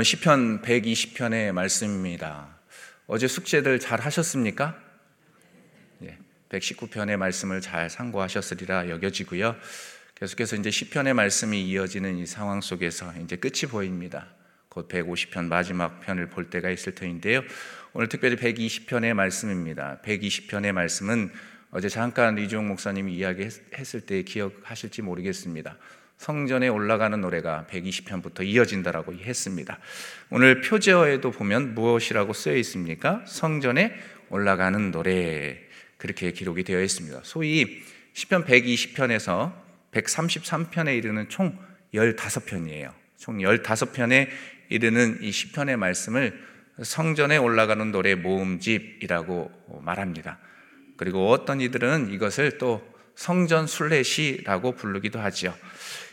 오늘 시편 120편의 말씀입니다. 어제 숙제들 잘 하셨습니까? 예, 119편의 말씀을 잘 상고하셨으리라 여겨지고요. 계속해서 이제 시편의 말씀이 이어지는 이 상황 속에서 이제 끝이 보입니다. 곧 150편 마지막 편을 볼 때가 있을 터인데요. 오늘 특별히 120편의 말씀입니다. 120편의 말씀은 어제 잠깐 이종 목사님이 이야기했을 때 기억하실지 모르겠습니다. 성전에 올라가는 노래가 120편부터 이어진다라고 했습니다. 오늘 표제어에도 보면 무엇이라고 쓰여 있습니까? 성전에 올라가는 노래 그렇게 기록이 되어 있습니다. 소위 시편 120편에서 133편에 이르는 총 15편이에요. 총 15편에 이르는 이 시편의 말씀을 성전에 올라가는 노래 모음집이라고 말합니다. 그리고 어떤 이들은 이것을 또 성전 순례시라고 부르기도 하지요.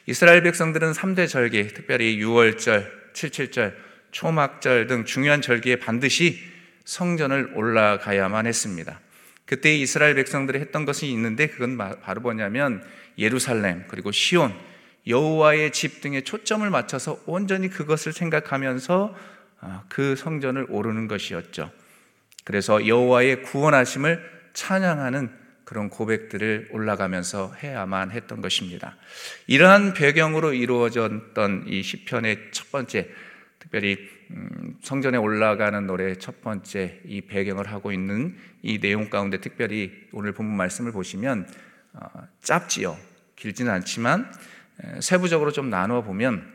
이스라엘 백성들은 3대 절기, 특별히 6월절, 77절, 초막절 등 중요한 절기에 반드시 성전을 올라가야만 했습니다. 그때 이스라엘 백성들이 했던 것이 있는데 그건 바로 뭐냐면 예루살렘 그리고 시온 여호와의 집 등에 초점을 맞춰서 온전히 그것을 생각하면서 아, 그 성전을 오르는 것이었죠. 그래서 여호와의 구원하심을 찬양하는 그런 고백들을 올라가면서 해야만 했던 것입니다. 이러한 배경으로 이루어졌던 이 시편의 첫 번째, 특별히 음, 성전에 올라가는 노래 첫 번째 이 배경을 하고 있는 이 내용 가운데 특별히 오늘 본문 말씀을 보시면 어, 짧지요. 길지는 않지만 세부적으로 좀 나누어 보면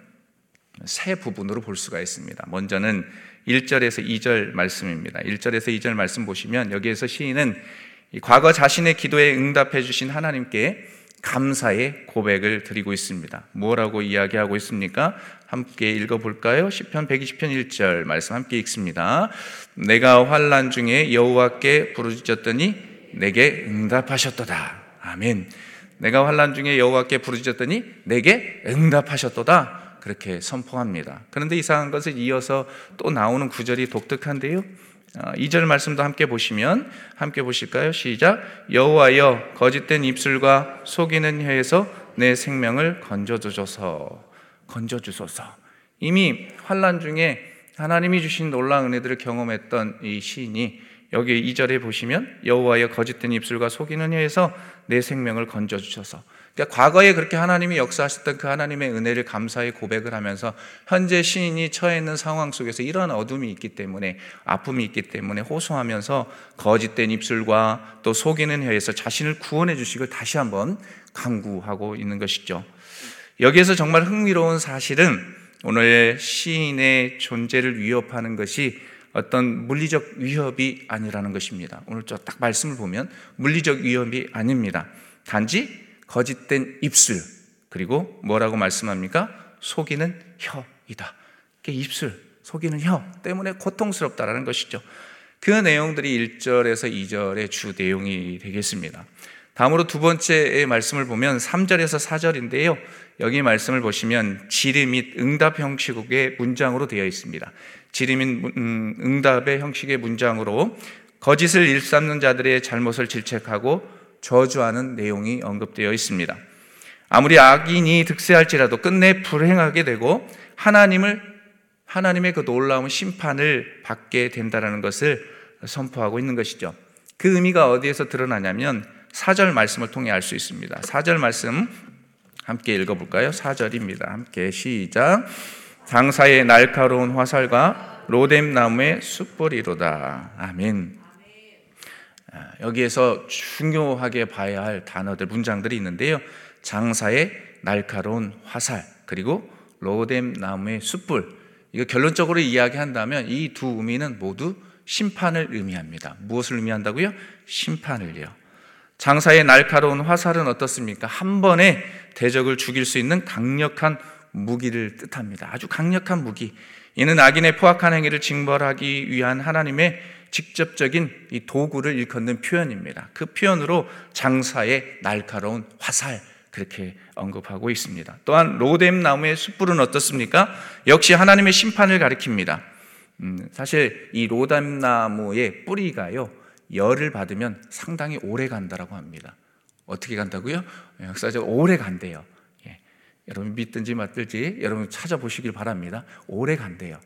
세 부분으로 볼 수가 있습니다. 먼저는 1절에서 2절 말씀입니다. 1절에서 2절 말씀 보시면 여기에서 시인은 과거 자신의 기도에 응답해 주신 하나님께 감사의 고백을 드리고 있습니다. 뭐라고 이야기하고 있습니까? 함께 읽어볼까요? 10편 120편 1절 말씀 함께 읽습니다. 내가 환란 중에 여호와께 부르짖었더니 내게 응답하셨도다. 아멘. 내가 환란 중에 여호와께 부르짖었더니 내게 응답하셨도다. 그렇게 선포합니다. 그런데 이상한 것을 이어서 또 나오는 구절이 독특한데요. 2절 아, 말씀도 함께 보시면 함께 보실까요? 시작. 여호와여 거짓된 입술과 속이는 혀에서 내 생명을 건져 주소서. 건져 주소서. 이미 환란 중에 하나님이 주신 놀라운 은혜들을 경험했던 이 시인이 여기 2절에 보시면 여호와여 거짓된 입술과 속이는 혀에서 내 생명을 건져 주셔서 그러니까 과거에 그렇게 하나님이 역사하셨던 그 하나님의 은혜를 감사히 고백을 하면서 현재 시인이 처해 있는 상황 속에서 이러한 어둠이 있기 때문에 아픔이 있기 때문에 호소하면서 거짓된 입술과 또 속이는 혀에서 자신을 구원해 주시고 다시 한번 강구하고 있는 것이죠. 여기에서 정말 흥미로운 사실은 오늘 시인의 존재를 위협하는 것이 어떤 물리적 위협이 아니라는 것입니다. 오늘 저 딱 말씀을 보면 물리적 위협이 아닙니다. 단지 거짓된 입술, 그리고 뭐라고 말씀합니까? 속이는 혀이다. 입술, 속이는 혀 때문에 고통스럽다라는 것이죠. 그 내용들이 1절에서 2절의 주 내용이 되겠습니다. 다음으로 두 번째의 말씀을 보면 3절에서 4절인데요. 여기 말씀을 보시면 지리 및 응답 형식의 문장으로 되어 있습니다. 지리 및 음, 응답의 형식의 문장으로 거짓을 일삼는 자들의 잘못을 질책하고 저주하는 내용이 언급되어 있습니다. 아무리 악인이 득세할지라도 끝내 불행하게 되고 하나님을 하나님의 그 놀라운 심판을 받게 된다라는 것을 선포하고 있는 것이죠. 그 의미가 어디에서 드러나냐면 4절 말씀을 통해 알 수 있습니다. 4절 말씀 함께 읽어볼까요? 4절입니다. 함께 시작. 장사의 날카로운 화살과 로뎀 나무의 숯불이로다. 아멘. 아, 여기에서 중요하게 봐야 할 단어들, 문장들이 있는데요. 장사의 날카로운 화살, 그리고 로뎀 나무의 숯불. 이거 결론적으로 이야기한다면 이 두 의미는 모두 심판을 의미합니다. 무엇을 의미한다고요? 심판을요. 장사의 날카로운 화살은 어떻습니까? 한 번에 대적을 죽일 수 있는 강력한 무기를 뜻합니다. 아주 강력한 무기. 이는 악인의 포악한 행위를 징벌하기 위한 하나님의 직접적인 이 도구를 일컫는 표현입니다. 그 표현으로 장사의 날카로운 화살 그렇게 언급하고 있습니다. 또한 로뎀 나무의 숯불은 어떻습니까? 역시 하나님의 심판을 가리킵니다. 음, 사실 이 로뎀 나무의 뿌리가요 열을 받으면 상당히 오래 간다라고 합니다. 어떻게 간다고요? 역사적으로 오래 간대요. 예. 여러분 믿든지 맞든지 여러분 찾아보시길 바랍니다. 오래 간대요.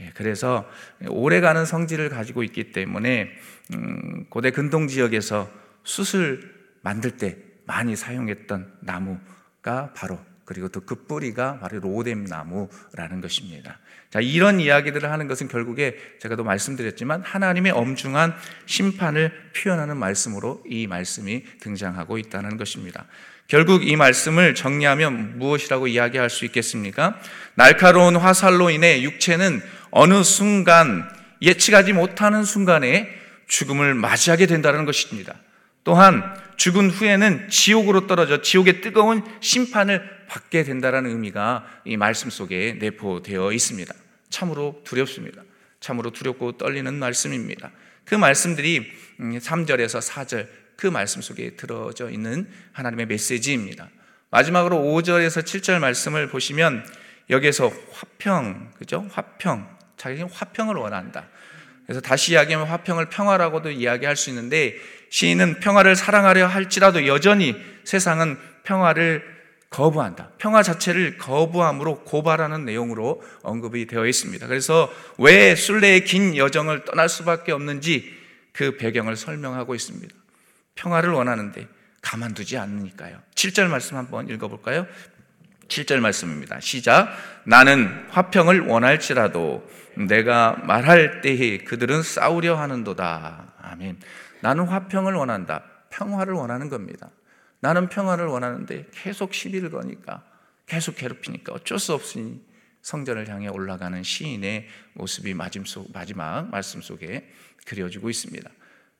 예, 그래서 오래 가는 성질을 가지고 있기 때문에 음, 고대 근동 지역에서 숯을 만들 때 많이 사용했던 나무가 바로 그리고 또 그 뿌리가 바로 로뎀 나무라는 것입니다. 자, 이런 이야기들을 하는 것은 결국에 제가 또 말씀드렸지만 하나님의 엄중한 심판을 표현하는 말씀으로 이 말씀이 등장하고 있다는 것입니다. 결국 이 말씀을 정리하면 무엇이라고 이야기할 수 있겠습니까? 날카로운 화살로 인해 육체는 어느 순간 예측하지 못하는 순간에 죽음을 맞이하게 된다는 것입니다. 또한 죽은 후에는 지옥으로 떨어져 지옥의 뜨거운 심판을 받게 된다는 의미가 이 말씀 속에 내포되어 있습니다. 참으로 두렵습니다. 참으로 두렵고 떨리는 말씀입니다. 그 말씀들이 3절에서 음, 4절 그 말씀 속에 들어져 있는 하나님의 메시지입니다. 마지막으로 5절에서 7절 말씀을 보시면 여기에서 화평, 그죠? 화평. 자기는 화평을 원한다. 그래서 다시 이야기하면 화평을 평화라고도 이야기할 수 있는데 시인은 평화를 사랑하려 할지라도 여전히 세상은 평화를 거부한다. 평화 자체를 거부함으로 고발하는 내용으로 언급이 되어 있습니다. 그래서 왜 순례의 긴 여정을 떠날 수밖에 없는지 그 배경을 설명하고 있습니다. 평화를 원하는데 가만두지 않으니까요. 7절 말씀 한번 읽어볼까요? 7절 말씀입니다. 시작. 나는 화평을 원할지라도 내가 말할 때에 그들은 싸우려 하는도다. 아멘. 나는 화평을 원한다. 평화를 원하는 겁니다. 나는 평화를 원하는데 계속 시비를 거니까 계속 괴롭히니까 어쩔 수 없으니 성전을 향해 올라가는 시인의 모습이 마지막 말씀 속에 그려지고 있습니다.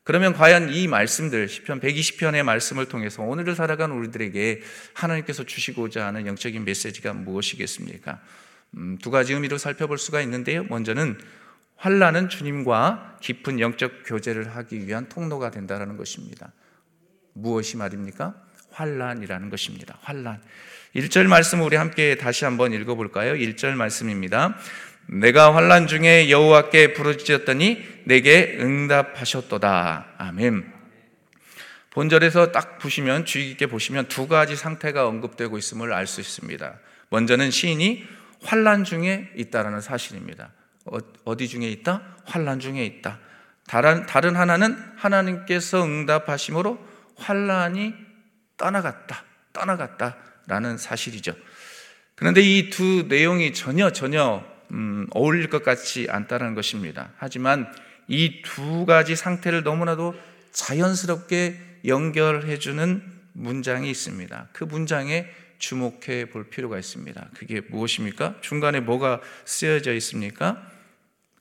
그러면 과연 이 말씀들 시편 120편의 말씀을 통해서 오늘을 살아가는 우리들에게 하나님께서 주시고자 하는 영적인 메시지가 무엇이겠습니까? 음, 두 가지 의미로 살펴볼 수가 있는데요. 먼저는 환란은 주님과 깊은 영적 교제를 하기 위한 통로가 된다는 것입니다. 무엇이 말입니까? 환란이라는 것입니다. 환란. 1절 말씀 우리 함께 다시 한번 읽어 볼까요? 1절 말씀입니다. 내가 환란 중에 여호와께 부르짖었더니 내게 응답하셨도다. 아멘. 본절에서 딱 보시면 주의 깊게 보시면 두 가지 상태가 언급되고 있음을 알 수 있습니다. 먼저는 시인이 환란 중에 있다라는 사실입니다. 어, 어디 중에 있다? 환란 중에 있다. 다른 다른 하나는 하나님께서 응답하심으로 환란이 떠나갔다. 떠나갔다라는 사실이죠. 그런데 이 두 내용이 전혀 전혀 음, 어울릴 것 같지 않다는 것입니다. 하지만 이 두 가지 상태를 너무나도 자연스럽게 연결해 주는 문장이 있습니다. 그 문장에 주목해 볼 필요가 있습니다. 그게 무엇입니까? 중간에 뭐가 쓰여져 있습니까?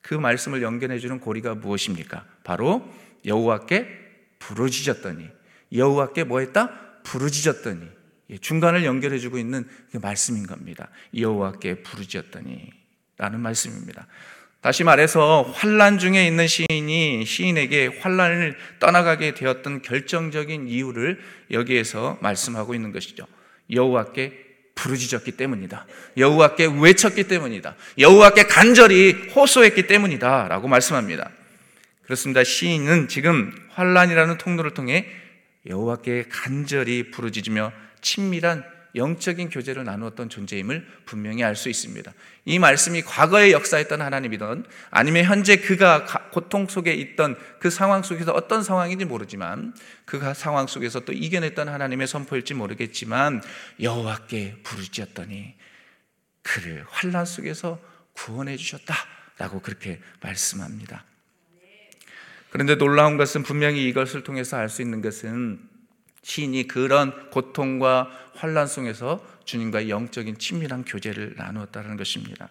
그 말씀을 연결해 주는 고리가 무엇입니까? 바로 여호와께 부르짖었더니 여호와께 뭐 했다? 부르짖었더니 중간을 연결해 주고 있는 그 말씀인 겁니다. 여호와께 부르짖었더니 라는 말씀입니다. 다시 말해서 환란 중에 있는 시인이 시인에게 환란을 떠나가게 되었던 결정적인 이유를 여기에서 말씀하고 있는 것이죠. 여호와께 부르짖었기 때문이다. 여호와께 외쳤기 때문이다. 여호와께 간절히 호소했기 때문이다라고 말씀합니다. 그렇습니다. 시인은 지금 환란이라는 통로를 통해 여호와께 간절히 부르짖으며 친밀한 영적인 교제를 나누었던 존재임을 분명히 알 수 있습니다. 이 말씀이 과거에 역사했던 하나님이든 아니면 현재 그가 고통 속에 있던 그 상황 속에서 어떤 상황인지 모르지만 그 상황 속에서 또 이겨냈던 하나님의 선포일지 모르겠지만 여호와께 부르짖었더니 그를 환란 속에서 구원해 주셨다라고 그렇게 말씀합니다. 그런데 놀라운 것은 분명히 이것을 통해서 알 수 있는 것은 시인이 그런 고통과 환란 속에서 주님과의 영적인 친밀한 교제를 나누었다는 것입니다.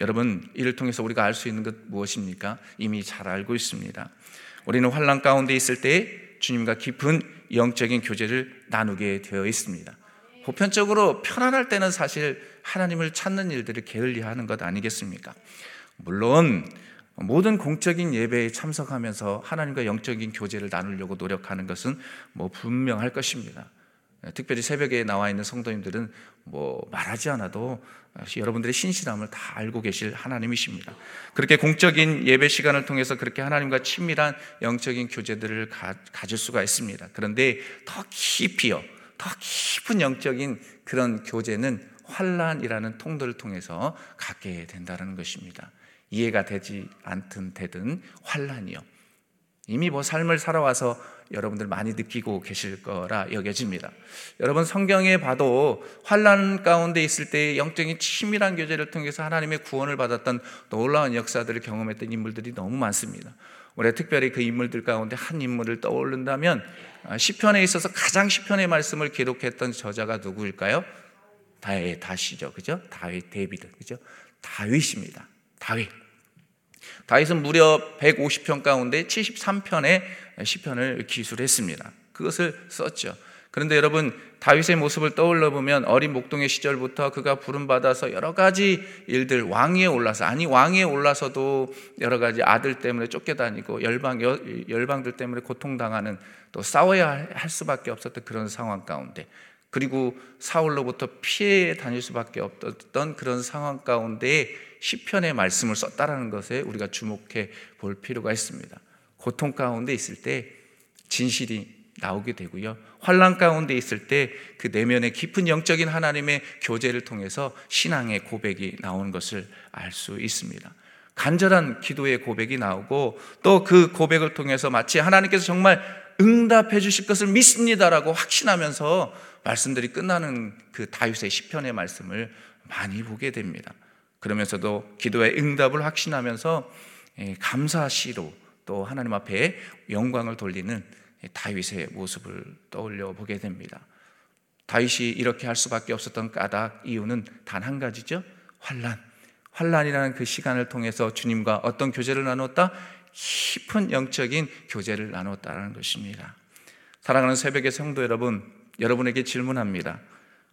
여러분, 이를 통해서 우리가 알 수 있는 것 무엇입니까? 이미 잘 알고 있습니다. 우리는 환란 가운데 있을 때 주님과 깊은 영적인 교제를 나누게 되어 있습니다. 보편적으로 편안할 때는 사실 하나님을 찾는 일들을 게을리하는 것 아니겠습니까? 물론 모든 공적인 예배에 참석하면서 하나님과 영적인 교제를 나누려고 노력하는 것은 뭐 분명할 것입니다. 특별히 새벽에 나와 있는 성도님들은 뭐 말하지 않아도 여러분들의 신실함을 다 알고 계실 하나님이십니다. 그렇게 공적인 예배 시간을 통해서 그렇게 하나님과 친밀한 영적인 교제들을 가, 질 수가 있습니다. 그런데 더 깊이요, 더 깊은 영적인 그런 교제는 환란이라는 통로를 통해서 갖게 된다는 것입니다. 이해가 되지 않든 되든 환란이요. 이미 뭐 삶을 살아와서 여러분들 많이 느끼고 계실 거라 여겨집니다. 여러분 성경에 봐도 환란 가운데 있을 때 영적인 치밀한 교제를 통해서 하나님의 구원을 받았던 놀라운 역사들을 경험했던 인물들이 너무 많습니다. 우리 특별히 그 인물들 가운데 한 인물을 떠올른다면 아, 시편에 있어서 가장 시편의 말씀을 기록했던 저자가 누구일까요? 다윗 아시죠. 그죠? 다윗 데이비드. 그죠? 다윗입니다. 다윗. 다윗은 무려 150편 가운데 73편의 시편을 기술했습니다. 그것을 썼죠. 그런데 여러분 다윗의 모습을 떠올려 보면 어린 목동의 시절부터 그가 부름 받아서 여러 가지 일들 왕위에 올라서 아니 왕위에 올라서도 여러 가지 아들 때문에 쫓겨다니고 열방 열방들 때문에 고통당하는 또 싸워야 할 수밖에 없었던 그런 상황 가운데 그리고 사울로부터 피해 다닐 수밖에 없었던 그런 상황 가운데 시편의 말씀을 썼다라는 것에 우리가 주목해 볼 필요가 있습니다. 고통 가운데 있을 때 진실이 나오게 되고요. 환란 가운데 있을 때 그 내면의 깊은 영적인 하나님의 교제를 통해서 신앙의 고백이 나오는 것을 알 수 있습니다. 간절한 기도의 고백이 나오고 또 그 고백을 통해서 마치 하나님께서 정말 응답해 주실 것을 믿습니다라고 확신하면서 말씀들이 끝나는 그 다윗의 시편의 말씀을 많이 보게 됩니다. 그러면서도 기도의 응답을 확신하면서 예, 감사시로 또 하나님 앞에 영광을 돌리는 다윗의 모습을 떠올려 보게 됩니다. 다윗이 이렇게 할 수밖에 없었던 까닭 이유는 단 한 가지죠. 환란. 환란이라는 그 시간을 통해서 주님과 어떤 교제를 나눴다? 깊은 영적인 교제를 나눴다는 것입니다. 사랑하는 새벽의 성도 여러분, 여러분에게 질문합니다.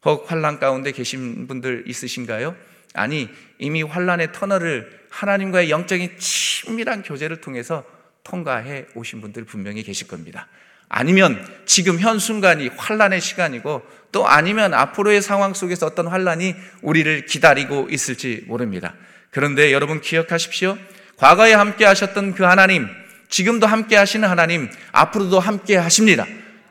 혹 환란 가운데 계신 분들 있으신가요? 아니, 이미 환란의 터널을 하나님과의 영적인 친밀한 교제를 통해서 통과해 오신 분들 분명히 계실 겁니다. 아니면 지금 현 순간이 환란의 시간이고 또 아니면 앞으로의 상황 속에서 어떤 환란이 우리를 기다리고 있을지 모릅니다. 그런데 여러분 기억하십시오. 과거에 함께 하셨던 그 하나님, 지금도 함께 하시는 하나님, 앞으로도 함께 하십니다.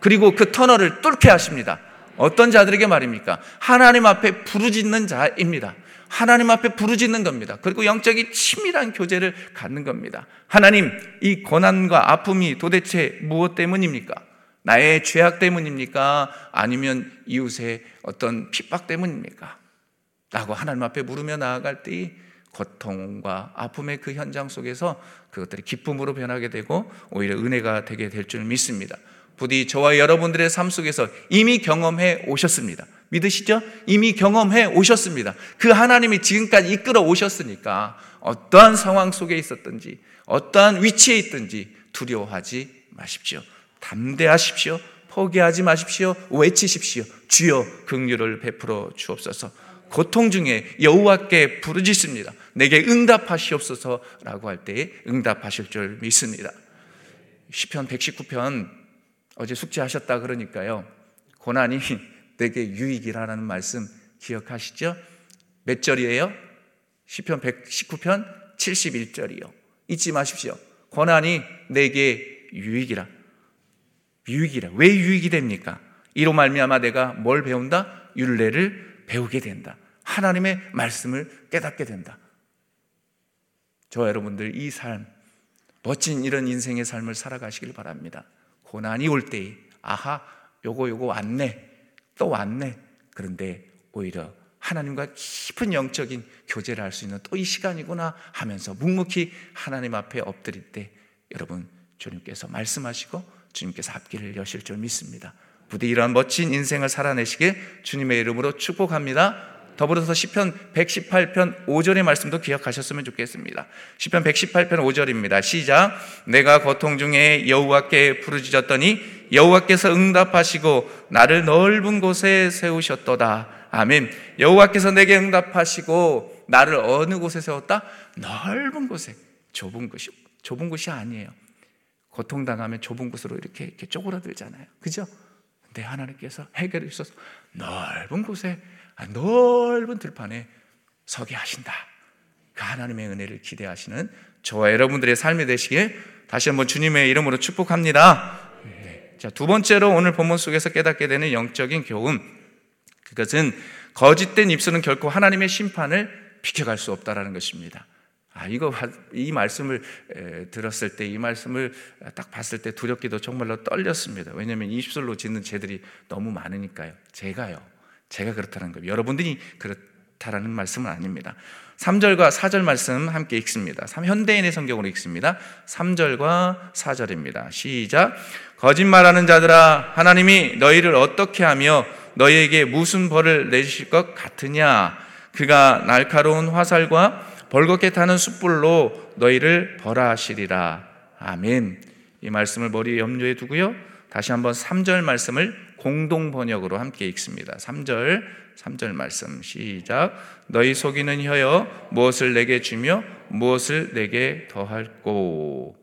그리고 그 터널을 뚫게 하십니다. 어떤 자들에게 말입니까? 하나님 앞에 부르짖는 자입니다. 하나님 앞에 부르짖는 겁니다. 그리고 영적인 치밀한 교제를 갖는 겁니다. 하나님, 이 고난과 아픔이 도대체 무엇 때문입니까? 나의 죄악 때문입니까? 아니면 이웃의 어떤 핍박 때문입니까? 라고 하나님 앞에 물으며 나아갈 때 고통과 아픔의 그 현장 속에서 그것들이 기쁨으로 변하게 되고 오히려 은혜가 되게 될 줄 믿습니다. 부디 저와 여러분들의 삶 속에서 이미 경험해 오셨습니다. 믿으시죠? 이미 경험해 오셨습니다. 그 하나님이 지금까지 이끌어 오셨으니까 어떠한 상황 속에 있었든지 어떠한 위치에 있든지 두려워하지 마십시오. 담대하십시오. 포기하지 마십시오. 외치십시오. 주여 긍휼을 베풀어 주옵소서. 고통 중에 여호와께 부르짖습니다. 내게 응답하시옵소서라고 할 때에 응답하실 줄 믿습니다. 시편 119편 어제 숙제하셨다 그러니까요. 고난이 내게 유익이라는 말씀 기억하시죠? 몇 절이에요? 시편 119편 71절이요. 잊지 마십시오. 고난이 내게 유익이라. 유익이라. 왜 유익이 됩니까? 이로 말미암아 내가 뭘 배운다? 율례를 배우게 된다. 하나님의 말씀을 깨닫게 된다. 저 여러분들 이 삶, 멋진 이런 인생의 삶을 살아가시길 바랍니다. 고난이 올 때, 아하, 요거 요거 왔네. 또 왔네. 그런데 오히려 하나님과 깊은 영적인 교제를 할 수 있는 또 이 시간이구나 하면서 묵묵히 하나님 앞에 엎드릴 때 여러분 주님께서 말씀하시고 주님께서 앞길을 여실 줄 믿습니다. 부디 이러한 멋진 인생을 살아내시길 주님의 이름으로 축복합니다. 더불어서 시편 118편 5절의 말씀도 기억하셨으면 좋겠습니다. 시편 118편 5절입니다. 시작. 내가 고통 중에 여호와께 부르짖었더니 여호와께서 응답하시고 나를 넓은 곳에 세우셨도다. 아멘. 여호와께서 내게 응답하시고 나를 어느 곳에 세웠다? 넓은 곳에. 좁은 곳이 좁은 곳이 아니에요. 고통 당하면 좁은 곳으로 이렇게, 이렇게 쪼그라들잖아요. 그죠? 근데 하나님께서 해결해 주셔서 넓은 곳에 아, 넓은 들판에 서게 하신다. 그 하나님의 은혜를 기대하시는 저와 여러분들의 삶이 되시길 다시 한번 주님의 이름으로 축복합니다. 네. 자, 두 번째로 오늘 본문 속에서 깨닫게 되는 영적인 교훈. 그것은 거짓된 입술은 결코 하나님의 심판을 비켜갈 수 없다라는 것입니다. 아, 이거, 이 말씀을 들었을 때, 이 말씀을 딱 봤을 때 두렵기도 정말로 떨렸습니다. 왜냐하면 입술로 짓는 죄들이 너무 많으니까요. 제가요. 제가 그렇다는 거예요. 여러분들이 그렇다라는 말씀은 아닙니다. 3절과 4절 말씀 함께 읽습니다. 현대인의 성경으로 읽습니다. 3절과 4절입니다. 시작. 거짓말하는 자들아, 하나님이 너희를 어떻게 하며 너희에게 무슨 벌을 내주실 것 같으냐? 그가 날카로운 화살과 벌겋게 타는 숯불로 너희를 벌하시리라. 아멘. 이 말씀을 머리에 염두에 두고요. 다시 한번 3절 말씀을 공동 번역으로 함께 읽습니다. 3절 3절 말씀 시작. 너희 속이는 혀여 무엇을 내게 주며 무엇을 내게 더할꼬가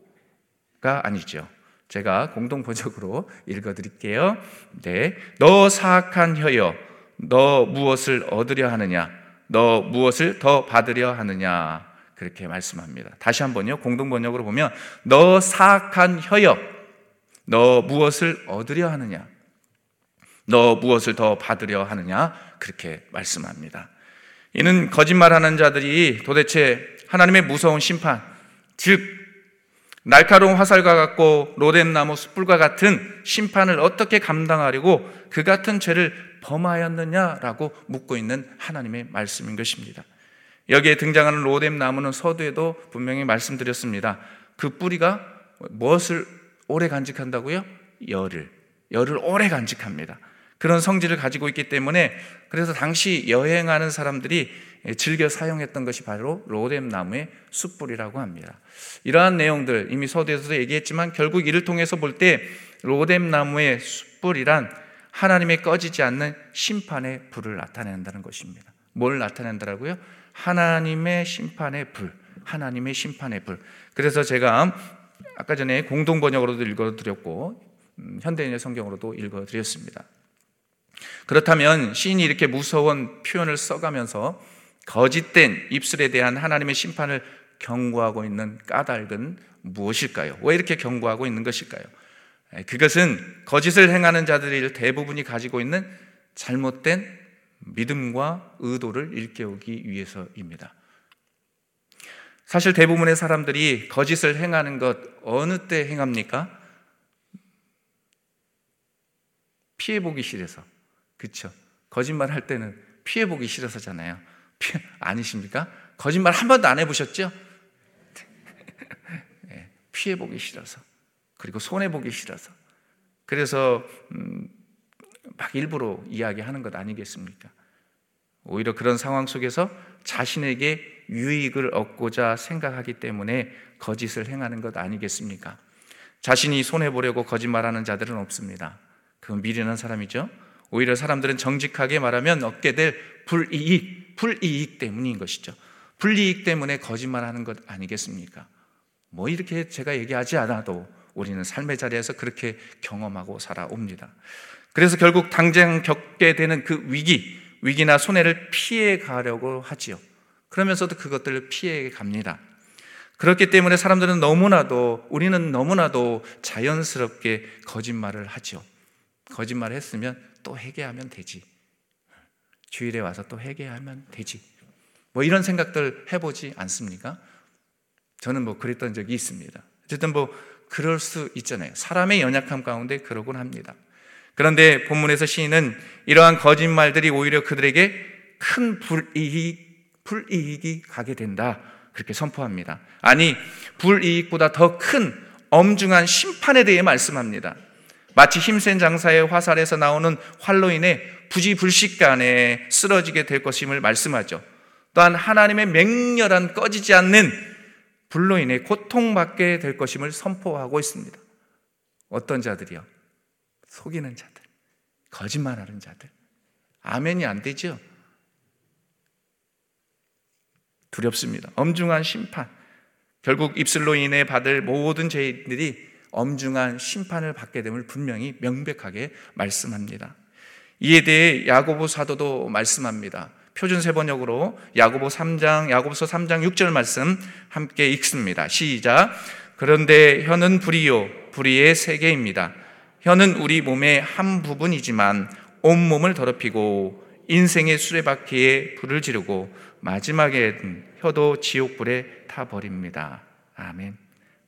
아니죠. 제가 공동 번역으로 읽어 드릴게요. 네. 너 사악한 혀여 너 무엇을 얻으려 하느냐? 너 무엇을 더 받으려 하느냐? 그렇게 말씀합니다. 다시 한번요. 공동 번역으로 보면 너 사악한 혀여 너 무엇을 얻으려 하느냐? 너 무엇을 더 받으려 하느냐? 그렇게 말씀합니다. 이는 거짓말하는 자들이 도대체 하나님의 무서운 심판, 즉 날카로운 화살과 같고 로뎀나무 숯불과 같은 심판을 어떻게 감당하려고 그 같은 죄를 범하였느냐라고 묻고 있는 하나님의 말씀인 것입니다. 여기에 등장하는 로뎀 나무는 서두에도 분명히 말씀드렸습니다. 그 뿌리가 무엇을 오래 간직한다고요? 열을. 열을 오래 간직합니다. 그런 성질을 가지고 있기 때문에 그래서 당시 여행하는 사람들이 즐겨 사용했던 것이 바로 로뎀 나무의 숯불이라고 합니다. 이러한 내용들 이미 서두에서도 얘기했지만 결국 이를 통해서 볼 때 로뎀 나무의 숯불이란 하나님의 꺼지지 않는 심판의 불을 나타낸다는 것입니다. 뭘 나타낸다라고요? 하나님의 심판의 불, 하나님의 심판의 불. 그래서 제가 아까 전에 공동 번역으로도 읽어드렸고 음, 현대인의 성경으로도 읽어드렸습니다. 그렇다면 시인이 이렇게 무서운 표현을 써가면서 거짓된 입술에 대한 하나님의 심판을 경고하고 있는 까닭은 무엇일까요? 왜 이렇게 경고하고 있는 것일까요? 그것은 거짓을 행하는 자들이 대부분이 가지고 있는 잘못된 믿음과 의도를 일깨우기 위해서입니다. 사실 대부분의 사람들이 거짓을 행하는 것 어느 때 행합니까? 피해 보기 싫어서. 그렇죠? 거짓말 할 때는 피해 보기 싫어서잖아요. 피, 아니십니까? 거짓말 한 번도 안 해보셨죠? 네, 피해 보기 싫어서. 그리고 손해 보기 싫어서. 그래서 음, 막 일부러 이야기하는 것 아니겠습니까? 오히려 그런 상황 속에서 자신에게 유익을 얻고자 생각하기 때문에 거짓을 행하는 것 아니겠습니까? 자신이 손해 보려고 거짓말하는 자들은 없습니다. 그건 미련한 사람이죠. 오히려 사람들은 정직하게 말하면 얻게 될 불이익, 불이익 때문인 것이죠. 불이익 때문에 거짓말하는 것 아니겠습니까? 뭐 이렇게 제가 얘기하지 않아도 우리는 삶의 자리에서 그렇게 경험하고 살아옵니다. 그래서 결국 당장 겪게 되는 그 위기, 위기나 손해를 피해 가려고 하지요. 그러면서도 그것들을 피해 갑니다. 그렇기 때문에 사람들은 너무나도, 우리는 너무나도 자연스럽게 거짓말을 하죠. 거짓말 했으면 또 회개하면 되지. 주일에 와서 또 회개하면 되지. 뭐 이런 생각들 해보지 않습니까? 저는 뭐 그랬던 적이 있습니다. 어쨌든 뭐 그럴 수 있잖아요. 사람의 연약함 가운데 그러곤 합니다. 그런데 본문에서 시인은 이러한 거짓말들이 오히려 그들에게 큰 불이익, 불이익이 가게 된다. 그렇게 선포합니다. 아니, 불이익보다 더 큰 엄중한 심판에 대해 말씀합니다. 마치 힘센 장사의 화살에서 나오는 활로 인해 부지불식간에 쓰러지게 될 것임을 말씀하죠. 또한 하나님의 맹렬한 꺼지지 않는 불로 인해 고통받게 될 것임을 선포하고 있습니다. 어떤 자들이요? 속이는 자들, 거짓말하는 자들. 아멘이 안 되죠? 두렵습니다. 엄중한 심판. 결국 입술로 인해 받을 모든 죄인들이 엄중한 심판을 받게 됨을 분명히 명백하게 말씀합니다. 이에 대해 야고보 사도도 말씀합니다. 표준 세번역으로 야고보 3장 야고보서 3장 6절 말씀 함께 읽습니다. 시작. 그런데 혀는 불이요 불의의 세계입니다. 혀는 우리 몸의 한 부분이지만 온 몸을 더럽히고 인생의 수레바퀴에 불을 지르고 마지막에는 혀도 지옥불에 타버립니다. 아멘.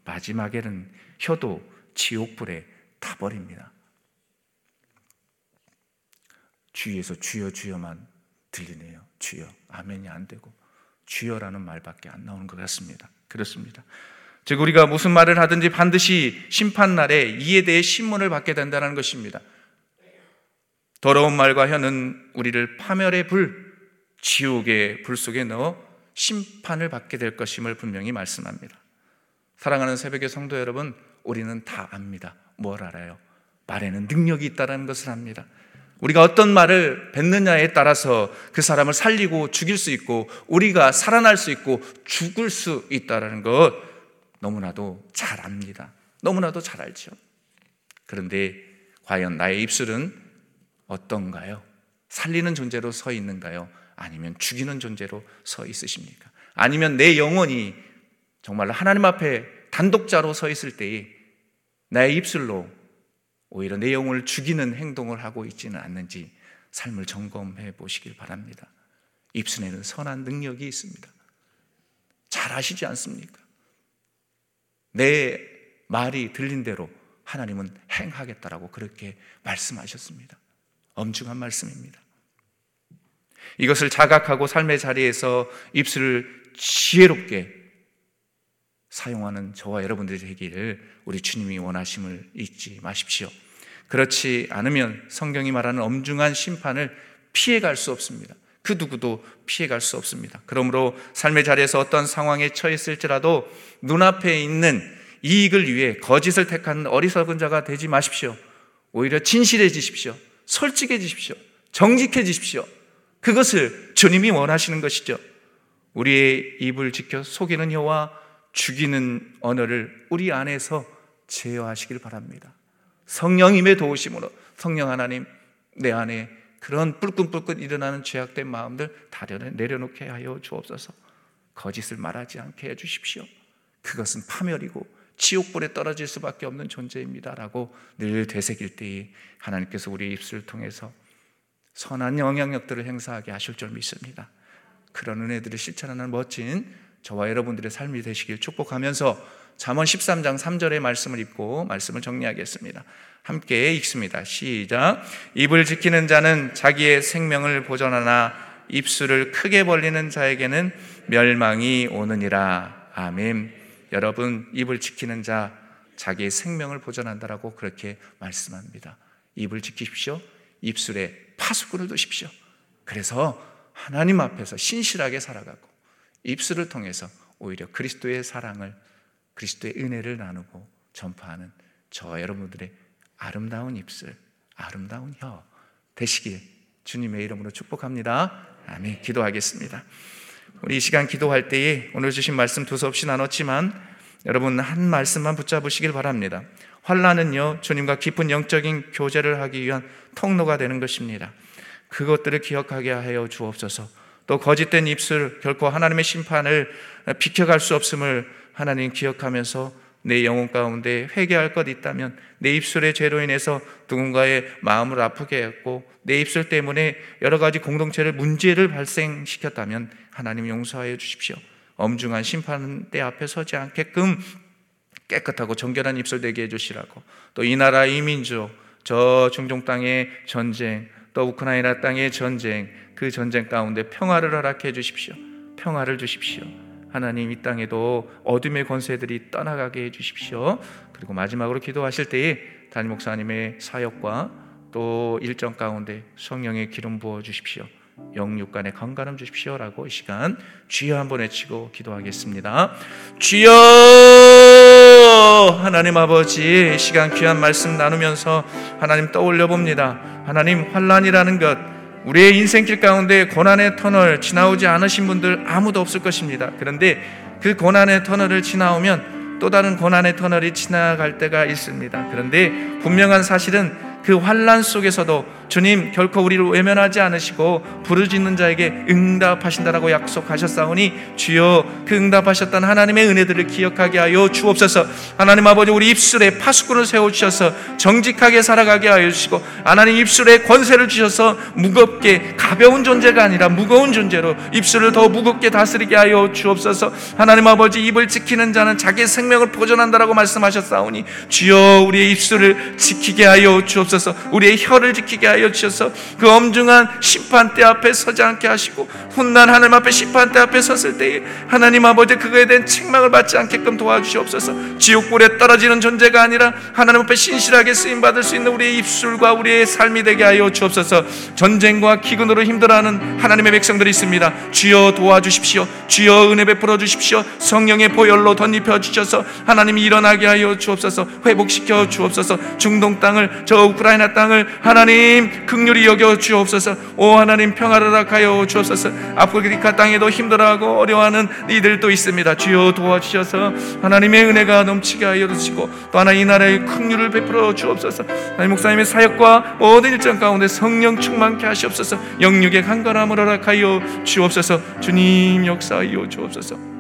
마지막에는 혀도 지옥불에 타버립니다. 주위에서 주여 주여만 들리네요. 주여. 아멘이 안 되고 주여라는 말밖에 안 나오는 것 같습니다. 그렇습니다. 즉 우리가 무슨 말을 하든지 반드시 심판 날에 이에 대해 신문을 받게 된다는 것입니다. 더러운 말과 혀는 우리를 파멸의 불, 지옥의 불 속에 넣어 심판을 받게 될 것임을 분명히 말씀합니다. 사랑하는 새벽의 성도 여러분, 우리는 다 압니다. 뭘 알아요? 말에는 능력이 있다는 것을 압니다. 우리가 어떤 말을 뱉느냐에 따라서 그 사람을 살리고 죽일 수 있고 우리가 살아날 수 있고 죽을 수 있다는 것 너무나도 잘 압니다. 너무나도 잘 알죠. 그런데 과연 나의 입술은 어떤가요? 살리는 존재로 서 있는가요? 아니면 죽이는 존재로 서 있으십니까? 아니면 내 영혼이 정말로 하나님 앞에 단독자로 서 있을 때에 나의 입술로 오히려 내 영혼을 죽이는 행동을 하고 있지는 않는지 삶을 점검해 보시길 바랍니다. 입술에는 선한 능력이 있습니다. 잘 아시지 않습니까? 내 말이 들린 대로 하나님은 행하겠다라고 그렇게 말씀하셨습니다. 엄중한 말씀입니다. 이것을 자각하고 삶의 자리에서 입술을 지혜롭게 사용하는 저와 여러분들이 되기를 우리 주님이 원하심을 잊지 마십시오. 그렇지 않으면 성경이 말하는 엄중한 심판을 피해갈 수 없습니다. 그 누구도 피해갈 수 없습니다. 그러므로 삶의 자리에서 어떤 상황에 처했을지라도 눈앞에 있는 이익을 위해 거짓을 택한 어리석은 자가 되지 마십시오. 오히려 진실해지십시오. 솔직해지십시오. 정직해지십시오. 그것을 주님이 원하시는 것이죠. 우리의 입을 지켜 속이는 혀와 죽이는 언어를 우리 안에서 제어하시길 바랍니다. 성령님의 도우심으로 성령 하나님 내 안에 그런 뿔끈뿔끈 일어나는 죄악된 마음들 다 내려놓게 하여 주옵소서. 거짓을 말하지 않게 해 주십시오. 그것은 파멸이고 지옥불에 떨어질 수밖에 없는 존재입니다라고 늘 되새길 때에 하나님께서 우리 입술을 통해서 선한 영향력들을 행사하게 하실 줄 믿습니다. 그런 은혜들을 실천하는 멋진 저와 여러분들의 삶이 되시길 축복하면서 잠언 13장 3절의 말씀을 읽고 말씀을 정리하겠습니다. 함께 읽습니다. 시작. 입을 지키는 자는 자기의 생명을 보존하나 입술을 크게 벌리는 자에게는 멸망이 오느니라. 아멘. 여러분, 입을 지키는 자 자기의 생명을 보존한다라고 그렇게 말씀합니다. 입을 지키십시오. 입술에 파수꾼을 두십시오. 그래서 하나님 앞에서 신실하게 살아가고 입술을 통해서 오히려 그리스도의 사랑을 그리스도의 은혜를 나누고 전파하는 저와 여러분들의 아름다운 입술, 아름다운 혀 되시길 주님의 이름으로 축복합니다. 아멘. 기도하겠습니다. 우리 이 시간 기도할 때에 오늘 주신 말씀 두서없이 나눴지만 여러분 한 말씀만 붙잡으시길 바랍니다. 환란은요 주님과 깊은 영적인 교제를 하기 위한 통로가 되는 것입니다. 그것들을 기억하게 하여 주옵소서. 또 거짓된 입술 결코 하나님의 심판을 비켜갈 수 없음을 하나님 기억하면서 내 영혼 가운데 회개할 것 있다면 내 입술의 죄로 인해서 누군가의 마음을 아프게 했고 내 입술 때문에 여러 가지 공동체를 문제를 발생시켰다면 하나님 용서하여 주십시오. 엄중한 심판 때 앞에 서지 않게끔 깨끗하고 정결한 입술 되게 해주시라고 또 이 나라 이 민족 저 중동 땅의 전쟁 또 우크라이나 땅의 전쟁 그 전쟁 가운데 평화를 허락해 주십시오. 평화를 주십시오. 하나님 이 땅에도 어둠의 권세들이 떠나가게 해 주십시오. 그리고 마지막으로 기도하실 때에 담임 목사님의 사역과 또 일정 가운데 성령의 기름 부어 주십시오. 영육간의 건강함 주십시오라고 이 시간 주여 한번 외치고 기도하겠습니다. 주여 하나님 아버지 시간 귀한 말씀 나누면서 하나님 떠올려 봅니다. 하나님 환란이라는 것 우리의 인생길 가운데 고난의 터널 지나오지 않으신 분들 아무도 없을 것입니다. 그런데 그 고난의 터널을 지나오면 또 다른 고난의 터널이 지나갈 때가 있습니다. 그런데 분명한 사실은 그 환란 속에서도 주님 결코 우리를 외면하지 않으시고 부르짖는 자에게 응답하신다라고 약속하셨사오니 주여 그 응답하셨던 하나님의 은혜들을 기억하게 하여 주옵소서. 하나님 아버지 우리 입술에 파수꾼을 세워 주셔서 정직하게 살아가게 하여 주시고 하나님 입술에 권세를 주셔서 무겁게 가벼운 존재가 아니라 무거운 존재로 입술을 더 무겁게 다스리게 하여 주옵소서. 하나님 아버지 입을 지키는 자는 자기의 생명을 보존한다라고 말씀하셨사오니 주여 우리의 입술을 지키게 하여 주옵소서. 우리의 혀를 지키게 하여 주셔서 그 엄중한 심판대 앞에 서지 않게 하시고 훗날 하나님 앞에 심판대 앞에 섰을 때에 하나님 아버지 그거에 대한 책망을 받지 않게끔 도와주시옵소서. 지옥불에 떨어지는 존재가 아니라 하나님 앞에 신실하게 쓰임 받을 수 있는 우리의 입술과 우리의 삶이 되게 하여 주옵소서. 전쟁과 기근으로 힘들어하는 하나님의 백성들이 있습니다. 주여 도와주십시오. 주여 은혜 베풀어 주십시오. 성령의 보혈로 덧입혀 주셔서 하나님이 일어나게 하여 주옵소서. 회복시켜 주옵소서. 중동 땅을 저 우크라이나 땅을 하나님 극률이 여겨 주옵소서. 오 하나님 평화를 허락하여 주옵소서. 아프리카 땅에도 힘들어하고 어려워하는 이들 도 있습니다. 주여 도와주셔서 하나님의 은혜가 넘치게 하여 주시고 또 하나 이 나라의 극률을 베풀어 주옵소서. 하나님 목사님의 사역과 모든 일정 가운데 성령 충만케 하시옵소서. 영육의 간절함을 허락하여 주옵소서. 주님 역사하여 주옵소서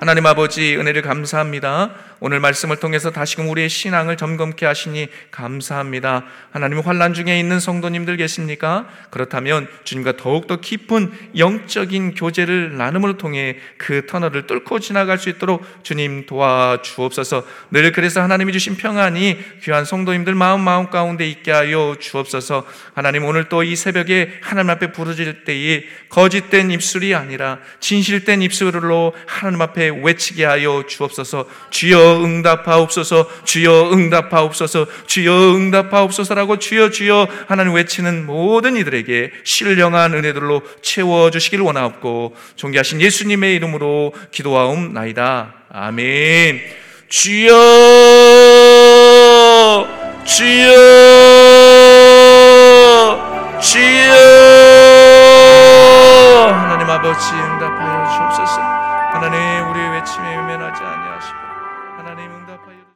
하나님 아버지 은혜를 감사합니다. 오늘 말씀을 통해서 다시금 우리의 신앙을 점검케 하시니 감사합니다. 하나님 환란 중에 있는 성도님들 계십니까? 그렇다면 주님과 더욱더 깊은 영적인 교제를 나눔을 통해 그 터널을 뚫고 지나갈 수 있도록 주님 도와주옵소서. 늘 그래서 하나님이 주신 평안이 귀한 성도님들 마음 마음 가운데 있게 하여 주옵소서. 하나님 오늘 또 이 새벽에 하나님 앞에 부르질 때에 거짓된 입술이 아니라 진실된 입술로 하나님 앞에 외치게 하여 주옵소서. 주여 응답하옵소서. 주여 응답하옵소서. 주여 응답하옵소서라고 주여 주여 하나님 외치는 모든 이들에게 신령한 은혜들로 채워 주시길 원하옵고 존귀하신 예수님의 이름으로 기도하옵나이다. 아멘. 주여 주여 주여. 하나님 아버지